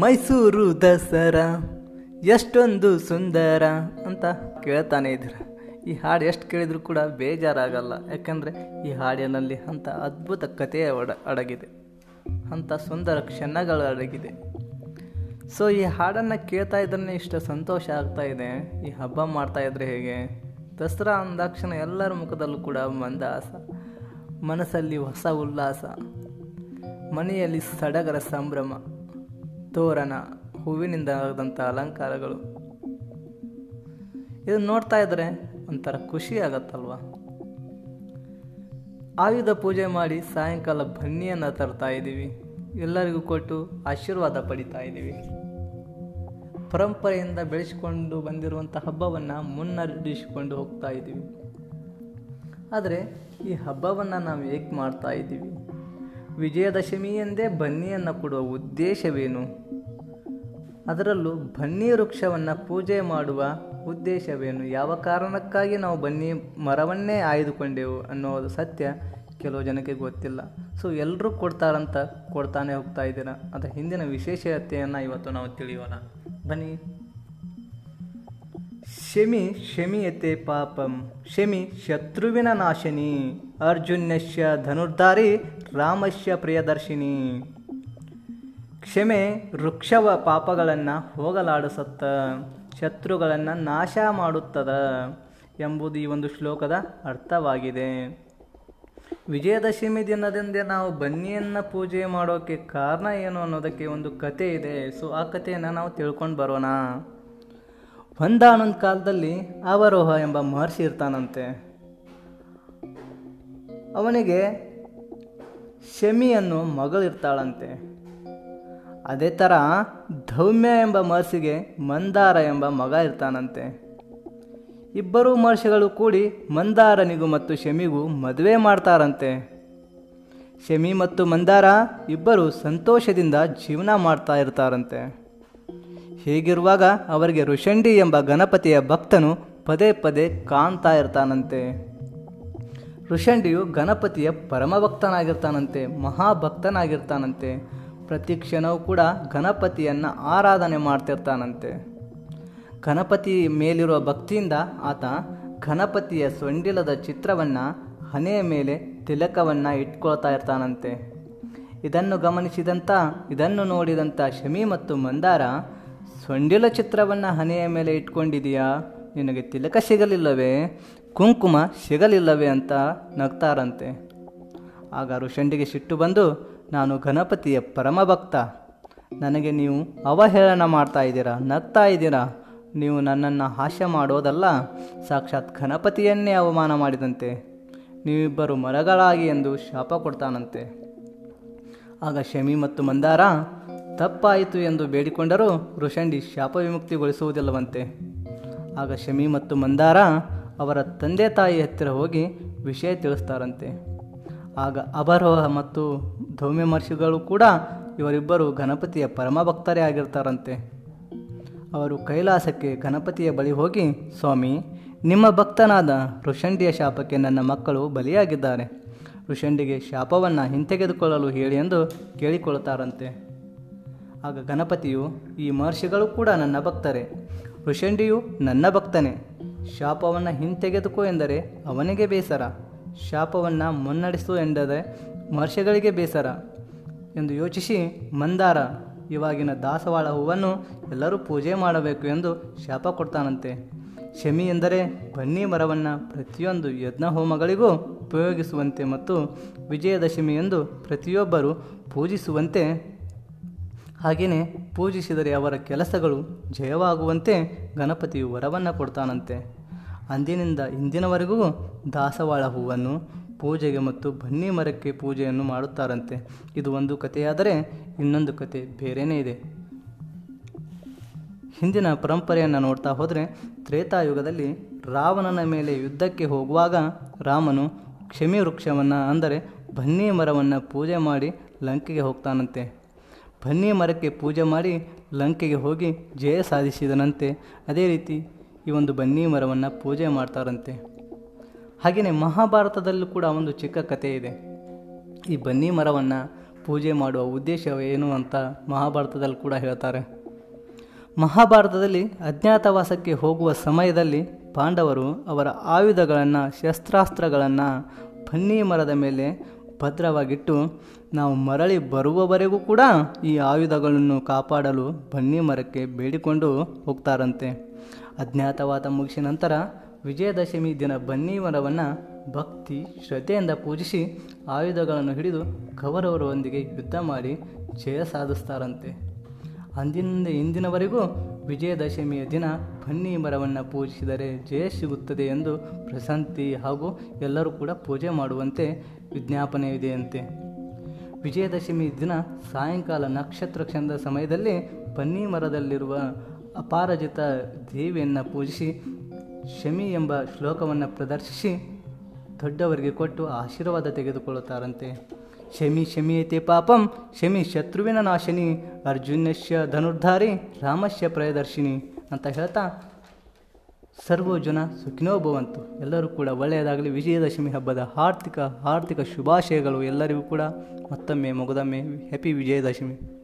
ಮೈಸೂರು ದಸರಾ, ಎಷ್ಟೊಂದು ಸುಂದರ ಅಂತ ಕೇಳ್ತಾನೆ ಇದ್ದೀರ. ಈ ಹಾಡು ಎಷ್ಟು ಕೇಳಿದರೂ ಕೂಡ ಬೇಜಾರಾಗಲ್ಲ. ಯಾಕಂದರೆ ಈ ಹಾಡಿನಲ್ಲಿ ಅಂಥ ಅದ್ಭುತ ಕಥೆ ಒಡ ಅಡಗಿದೆ. ಅಂಥ ಸುಂದರ ಕ್ಷಣಗಳು ಅಡಗಿದೆ. ಸೊ ಈ ಹಾಡನ್ನು ಕೇಳ್ತಾ ಇದ್ರೆ ಇಷ್ಟು ಸಂತೋಷ ಆಗ್ತಾ ಇದೆ. ಈ ಹಬ್ಬ ಮಾಡ್ತಾ ಇದ್ರೆ ಹೇಗೆ? ದಸರಾ ಅಂದಾಕ್ಷಣ ಎಲ್ಲರ ಮುಖದಲ್ಲೂ ಕೂಡ ಮಂದಹಾಸ ಮನಸ್ಸಲ್ಲಿ ಹೊಸ ಉಲ್ಲಾಸ. ಮನೆಯಲ್ಲಿ ಸಡಗರ ಸಂಭ್ರಮ. ತೋರಣ ಹೂವಿನಿಂದ ಆದಂಥ ಅಲಂಕಾರಗಳು. ಇದನ್ನು ನೋಡ್ತಾ ಇದ್ರೆ ಒಂಥರ ಖುಷಿ ಆಗತ್ತಲ್ವ? ಆಯುಧ ಪೂಜೆ ಮಾಡಿ ಸಾಯಂಕಾಲ ಬನ್ನಿಯನ್ನು ತರ್ತಾ ಇದ್ದೀವಿ ಎಲ್ಲರಿಗೂ ಕೊಟ್ಟು ಆಶೀರ್ವಾದ ಪಡಿತಾ ಇದ್ದೀವಿ ಪರಂಪರೆಯಿಂದ ಬೆಳೆಸಿಕೊಂಡು ಬಂದಿರುವಂಥ ಹಬ್ಬವನ್ನು ಮುನ್ನಡೆಸಿಕೊಂಡು ಹೋಗ್ತಾ ಇದ್ದೀವಿ ಆದರೆ ಈ ಹಬ್ಬವನ್ನು ನಾವು ಏಕೆ ಮಾಡ್ತಾ ಇದ್ದೀವಿ ವಿಜಯದಶಮಿ ಎಂದೇ ಬನ್ನಿಯನ್ನು ಕೊಡುವ ಉದ್ದೇಶವೇನು? ಅದರಲ್ಲೂ ಬನ್ನಿ ವೃಕ್ಷವನ್ನು ಪೂಜೆ ಮಾಡುವ ಉದ್ದೇಶವೇನು? ಯಾವ ಕಾರಣಕ್ಕಾಗಿ ನಾವು ಬನ್ನಿ ಮರವನ್ನೇ ಆಯ್ದುಕೊಂಡೆವು ಅನ್ನೋದು ಸತ್ಯ ಕೆಲವು ಜನಕ್ಕೆ ಗೊತ್ತಿಲ್ಲ. ಸೊ ಎಲ್ಲರೂ ಕೊಡ್ತಾರಂತ ಕೊಡ್ತಾನೆ ಹೋಗ್ತಾ ಇದ್ದೀರ. ಅದರ ಹಿಂದಿನ ವಿಶೇಷತೆಯನ್ನು ಇವತ್ತು ನಾವು ತಿಳಿಯೋಣ. ಬನ್ನಿ. ಶಮಿ ಶಮಿಯತೆ ಪಾಪಂ ಶಮಿ ಶತ್ರುವಿನ ನಾಶಿನಿ. ಅರ್ಜುನ್ಯಶ್ಯ ಧನುರ್ಧಾರಿ ರಾಮಶ್ಯ ಪ್ರಿಯದರ್ಶಿನಿ. ಕ್ಷಮೆ ವೃಕ್ಷವ ಪಾಪಗಳನ್ನು ಹೋಗಲಾಡಿಸುತ್ತ, ಶತ್ರುಗಳನ್ನು ನಾಶ ಮಾಡುತ್ತದ ಎಂಬುದು ಈ ಒಂದು ಶ್ಲೋಕದ ಅರ್ಥವಾಗಿದೆ. ವಿಜಯದಶಮಿ ದಿನದಿಂದ ನಾವು ಬನ್ನಿಯನ್ನು ಪೂಜೆ ಮಾಡೋಕ್ಕೆ ಕಾರಣ ಏನು ಅನ್ನೋದಕ್ಕೆ ಒಂದು ಕತೆ ಇದೆ. ಸೊ ಆ ಕಥೆಯನ್ನು ನಾವು ತಿಳ್ಕೊಂಡು ಬರೋಣ. ಒಂದಾನೊಂದು ಕಾಲದಲ್ಲಿ ಅವರೋಹ ಎಂಬ ಮಹರ್ಷಿ ಇರ್ತಾನಂತೆ. ಅವನಿಗೆ ಶಮಿ ಅನ್ನೋ ಮಗಳಿರ್ತಾಳಂತೆ ಅದೇ ಥರ ಧೌಮ್ಯ ಎಂಬ ಮಹರ್ಷಿಗೆ ಮಂದಾರ ಎಂಬ ಮಗ ಇರ್ತಾನಂತೆ. ಇಬ್ಬರು ಮಹರ್ಷಿಗಳು ಕೂಡಿ ಮಂದಾರನಿಗೂ ಮತ್ತು ಶಮಿಗೂ ಮದುವೆ ಮಾಡ್ತಾರಂತೆ. ಶಮಿ ಮತ್ತು ಮಂದಾರ ಇಬ್ಬರು ಸಂತೋಷದಿಂದ ಜೀವನ ಮಾಡ್ತಾ ಇರ್ತಾರಂತೆ. ಹೀಗಿರುವಾಗ ಅವರಿಗೆ ಋಷಂಡಿ ಎಂಬ ಗಣಪತಿಯ ಭಕ್ತನು ಪದೇ ಪದೇ ಕಾಣ್ತಾ ಇರ್ತಾನಂತೆ. ಋಷಂಡಿಯು ಗಣಪತಿಯ ಪರಮಭಕ್ತನಾಗಿರ್ತಾನಂತೆ, ಮಹಾಭಕ್ತನಾಗಿರ್ತಾನಂತೆ. ಪ್ರತಿ ಕ್ಷಣವೂ ಕೂಡ ಗಣಪತಿಯನ್ನು ಆರಾಧನೆ ಮಾಡ್ತಿರ್ತಾನಂತೆ. ಗಣಪತಿ ಮೇಲಿರುವ ಭಕ್ತಿಯಿಂದ ಆತ ಗಣಪತಿಯ ಸೊಂಡಿಲದ ಚಿತ್ರವನ್ನು ಹಣೆಯ ಮೇಲೆ ತಿಲಕವನ್ನು ಇಟ್ಕೊಳ್ತಾ ಇರ್ತಾನಂತೆ. ಇದನ್ನು ಗಮನಿಸಿದಂಥ ಇದನ್ನು ನೋಡಿದಂಥ ಶಮಿ ಮತ್ತು ಮಂದಾರ ಸೊಂಡಿಲ ಚಿತ್ರವನ್ನು ಹಣೆಯ ಮೇಲೆ ಇಟ್ಕೊಂಡಿದೀಯಾ? ನಿನಗೆ ತಿಲಕ ಸಿಗಲಿಲ್ಲವೇ? ಕುಂಕುಮ ಸಿಗಲಿಲ್ಲವೇ ಅಂತ ನಗ್ತಾರಂತೆ. ಆಗ ಋಷಂಡಿಗೆ ಸಿಟ್ಟು ಬಂದು, ನಾನು ಗಣಪತಿಯ ಪರಮ ಭಕ್ತ ನನಗೆ ನೀವು ಅವಹೇಳನ ಮಾಡ್ತಾ ಇದ್ದೀರಾ? ನಗ್ತಾ ಇದ್ದೀರಾ? ನೀವು ನನ್ನನ್ನು ಹಾಸ್ಯ ಮಾಡೋದಲ್ಲ, ಸಾಕ್ಷಾತ್ ಗಣಪತಿಯನ್ನೇ ಅವಮಾನ ಮಾಡಿದಂತೆ. ನೀವಿಬ್ಬರು ಮರಗಳಾಗಿ ಎಂದು ಶಾಪ ಕೊಡ್ತಾನಂತೆ. ಆಗ ಶಮಿ ಮತ್ತು ಮಂದಾರ ತಪ್ಪಾಯಿತು ಎಂದು ಬೇಡಿಕೊಂಡರೂ ಋಷಂಡಿ ಶಾಪ ವಿಮುಕ್ತಿಗೊಳಿಸುವುದಿಲ್ಲವಂತೆ. ಆಗ ಶಮಿ ಮತ್ತು ಮಂದಾರ ಅವರ ತಂದೆ ತಾಯಿ ಹತ್ತಿರ ಹೋಗಿ ವಿಷಯ ತಿಳಿಸ್ತಾರಂತೆ. ಆಗ ಅಬರೋಹ ಮತ್ತು ಧೌಮ್ಯ ಮಹರ್ಷಿಗಳು ಕೂಡ ಇವರಿಬ್ಬರು ಗಣಪತಿಯ ಪರಮ ಭಕ್ತರೇ ಆಗಿರ್ತಾರಂತೆ. ಅವರು ಕೈಲಾಸಕ್ಕೆ ಗಣಪತಿಯ ಬಳಿ ಹೋಗಿ, ಸ್ವಾಮಿ, ನಿಮ್ಮ ಭಕ್ತನಾದ ಋಷಂಡಿಯ ಶಾಪಕ್ಕೆ ನನ್ನ ಮಕ್ಕಳು ಬಲಿಯಾಗಿದ್ದಾರೆ. ಋಷಂಡಿಗೆ ಶಾಪವನ್ನು ಹಿಂತೆಗೆದುಕೊಳ್ಳಲು ಹೇಳಿ ಎಂದು ಕೇಳಿಕೊಳ್ಳುತ್ತಾರಂತೆ. ಆಗ ಗಣಪತಿಯು ಈ ಮಹರ್ಷಿಗಳು ಕೂಡ ನನ್ನ ಭಕ್ತರೇ. ಋಷಂಡಿಯು ನನ್ನ ಭಕ್ತನೇ. ಶಾಪವನ್ನು ಹಿಂತೆಗೆದುಕೋ ಎಂದರೆ ಅವನಿಗೆ ಬೇಸರ. ಶಾಪವನ್ನು ಮುನ್ನಡೆಸು ಎಂದರೆ ಮಹರ್ಷಿಗಳಿಗೆ ಬೇಸರ. ಎಂದು ಯೋಚಿಸಿ ಮಂದಾರ, ಇವಾಗಿನ ದಾಸವಾಳ ಹೂವನ್ನು ಎಲ್ಲರೂ ಪೂಜೆ ಮಾಡಬೇಕು ಎಂದು ಶಾಪ ಕೊಡ್ತಾನಂತೆ. ಶಮಿ ಎಂದರೆ ಬನ್ನಿ ಮರವನ್ನು ಪ್ರತಿಯೊಂದು ಯಜ್ಞ ಹೋಮಗಳಿಗೂ ಉಪಯೋಗಿಸುವಂತೆ ಮತ್ತು ವಿಜಯದಶಮಿ ಎಂದು ಪ್ರತಿಯೊಬ್ಬರು ಪೂಜಿಸುವಂತೆ ಹಾಗೆಯೇ ಪೂಜಿಸಿದರೆ ಅವರ ಕೆಲಸಗಳು ಜಯವಾಗುವಂತೆ ಗಣಪತಿಯು ವರವನ್ನು ಕೊಡ್ತಾನಂತೆ. ಅಂದಿನಿಂದ ಇಂದಿನವರೆಗೂ ದಾಸವಾಳ ಹೂವನ್ನು ಪೂಜೆಗೆ ಮತ್ತು ಬನ್ನಿ ಮರಕ್ಕೆ ಪೂಜೆಯನ್ನು ಮಾಡುತ್ತಾರಂತೆ. ಇದು ಒಂದು ಕಥೆಯಾದರೆ ಇನ್ನೊಂದು ಕತೆ ಬೇರೆಯೇ ಇದೆ. ಹಿಂದಿನ ಪರಂಪರೆಯನ್ನು ನೋಡ್ತಾ ಹೋದರೆ ತ್ರೇತಾಯುಗದಲ್ಲಿ ರಾವಣನ ಮೇಲೆ ಯುದ್ಧಕ್ಕೆ ಹೋಗುವಾಗ ರಾಮನು ಕ್ಷಮಿ ವೃಕ್ಷವನ್ನು ಅಂದರೆ ಬನ್ನಿ ಮರವನ್ನು ಪೂಜೆ ಮಾಡಿ ಲಂಕೆಗೆ ಹೋಗ್ತಾನಂತೆ. ಬನ್ನಿ ಮರಕ್ಕೆ ಪೂಜೆ ಮಾಡಿ ಲಂಕೆಗೆ ಹೋಗಿ ಜಯ ಸಾಧಿಸಿದನಂತೆ. ಅದೇ ರೀತಿ ಈ ಒಂದು ಬನ್ನಿ ಮರವನ್ನು ಪೂಜೆ ಮಾಡ್ತಾರಂತೆ. ಹಾಗೆಯೇ ಮಹಾಭಾರತದಲ್ಲೂ ಕೂಡ ಒಂದು ಚಿಕ್ಕ ಕಥೆ ಇದೆ. ಈ ಬನ್ನಿ ಮರವನ್ನು ಪೂಜೆ ಮಾಡುವ ಉದ್ದೇಶವೇನು ಅಂತ ಮಹಾಭಾರತದಲ್ಲಿ ಕೂಡ ಹೇಳ್ತಾರೆ. ಮಹಾಭಾರತದಲ್ಲಿ ಅಜ್ಞಾತವಾಸಕ್ಕೆ ಹೋಗುವ ಸಮಯದಲ್ಲಿ ಪಾಂಡವರು ಅವರ ಆಯುಧಗಳನ್ನು, ಶಸ್ತ್ರಾಸ್ತ್ರಗಳನ್ನು ಬನ್ನಿ ಮರದ ಮೇಲೆ ಭದ್ರವಾಗಿಟ್ಟು ನಾವು ಮರಳಿ ಬರುವವರೆಗೂ ಕೂಡ ಈ ಆಯುಧಗಳನ್ನು ಕಾಪಾಡಲು ಬನ್ನಿ ಮರಕ್ಕೆ ಬೇಡಿಕೊಂಡು ಹೋಗ್ತಾರಂತೆ. ಅಜ್ಞಾತವಾದ ಮುಗಿಸಿದ ನಂತರ ವಿಜಯದಶಮಿ ದಿನ ಬನ್ನಿ ಮರವನ್ನು ಭಕ್ತಿ ಶ್ರದ್ಧೆಯಿಂದ ಪೂಜಿಸಿ ಆಯುಧಗಳನ್ನು ಹಿಡಿದು ಕೌರವರೊಂದಿಗೆ ಯುದ್ಧ ಮಾಡಿ ಜಯ ಸಾಧಿಸ್ತಾರಂತೆ. ಅಂದಿನಿಂದ ಇಂದಿನವರೆಗೂ ವಿಜಯದಶಮಿಯ ದಿನ ಬನ್ನಿ ಮರವನ್ನು ಪೂಜಿಸಿದರೆ ಜಯ ಸಿಗುತ್ತದೆ ಎಂದು ಪ್ರಶಾಂತಿ ಹಾಗೂ ಎಲ್ಲರೂ ಕೂಡ ಪೂಜೆ ಮಾಡುವಂತೆ ವಿಜ್ಞಾಪನೆ ಇದೆಯಂತೆ. ವಿಜಯದಶಮಿ ದಿನ ಸಾಯಂಕಾಲ ನಕ್ಷತ್ರ ಕ್ಷಣದ ಸಮಯದಲ್ಲಿ ಬನ್ನಿ ಮರದಲ್ಲಿರುವ ಅಪಾರಜಿತ ದೇವಿಯನ್ನು ಪೂಜಿಸಿ ಶಮಿ ಎಂಬ ಶ್ಲೋಕವನ್ನು ಪ್ರದರ್ಶಿಸಿ ದೊಡ್ಡವರಿಗೆ ಕೊಟ್ಟು ಆಶೀರ್ವಾದ ತೆಗೆದುಕೊಳ್ಳುತ್ತಾರಂತೆ. ಶಮಿ ಶಮಿಯತೆ ಪಾಪಂ, ಶಮಿ ಶತ್ರುವಿನ ನಾಶಿನಿ ಅರ್ಜುನಶ್ಯ ಧನುರ್ಧಾರಿ ರಾಮಶ್ಯ ಪ್ರಯದರ್ಶಿನಿ ಅಂತ ಹೇಳ್ತಾ ಸರ್ವೋ ಜನ ಸುಖಿನೋ ಭವಂತು. ಎಲ್ಲರೂ ಕೂಡ ಒಳ್ಳೆಯದಾಗಲಿ. ವಿಜಯದಶಮಿ ಹಬ್ಬದ ಆರ್ಥಿಕ ಆರ್ಥಿಕ ಶುಭಾಶಯಗಳು ಎಲ್ಲರಿಗೂ ಕೂಡ. ಮತ್ತೊಮ್ಮೆ, ಮೊಗದೊಮ್ಮೆ ಹ್ಯಾಪಿ ವಿಜಯದಶಮಿ.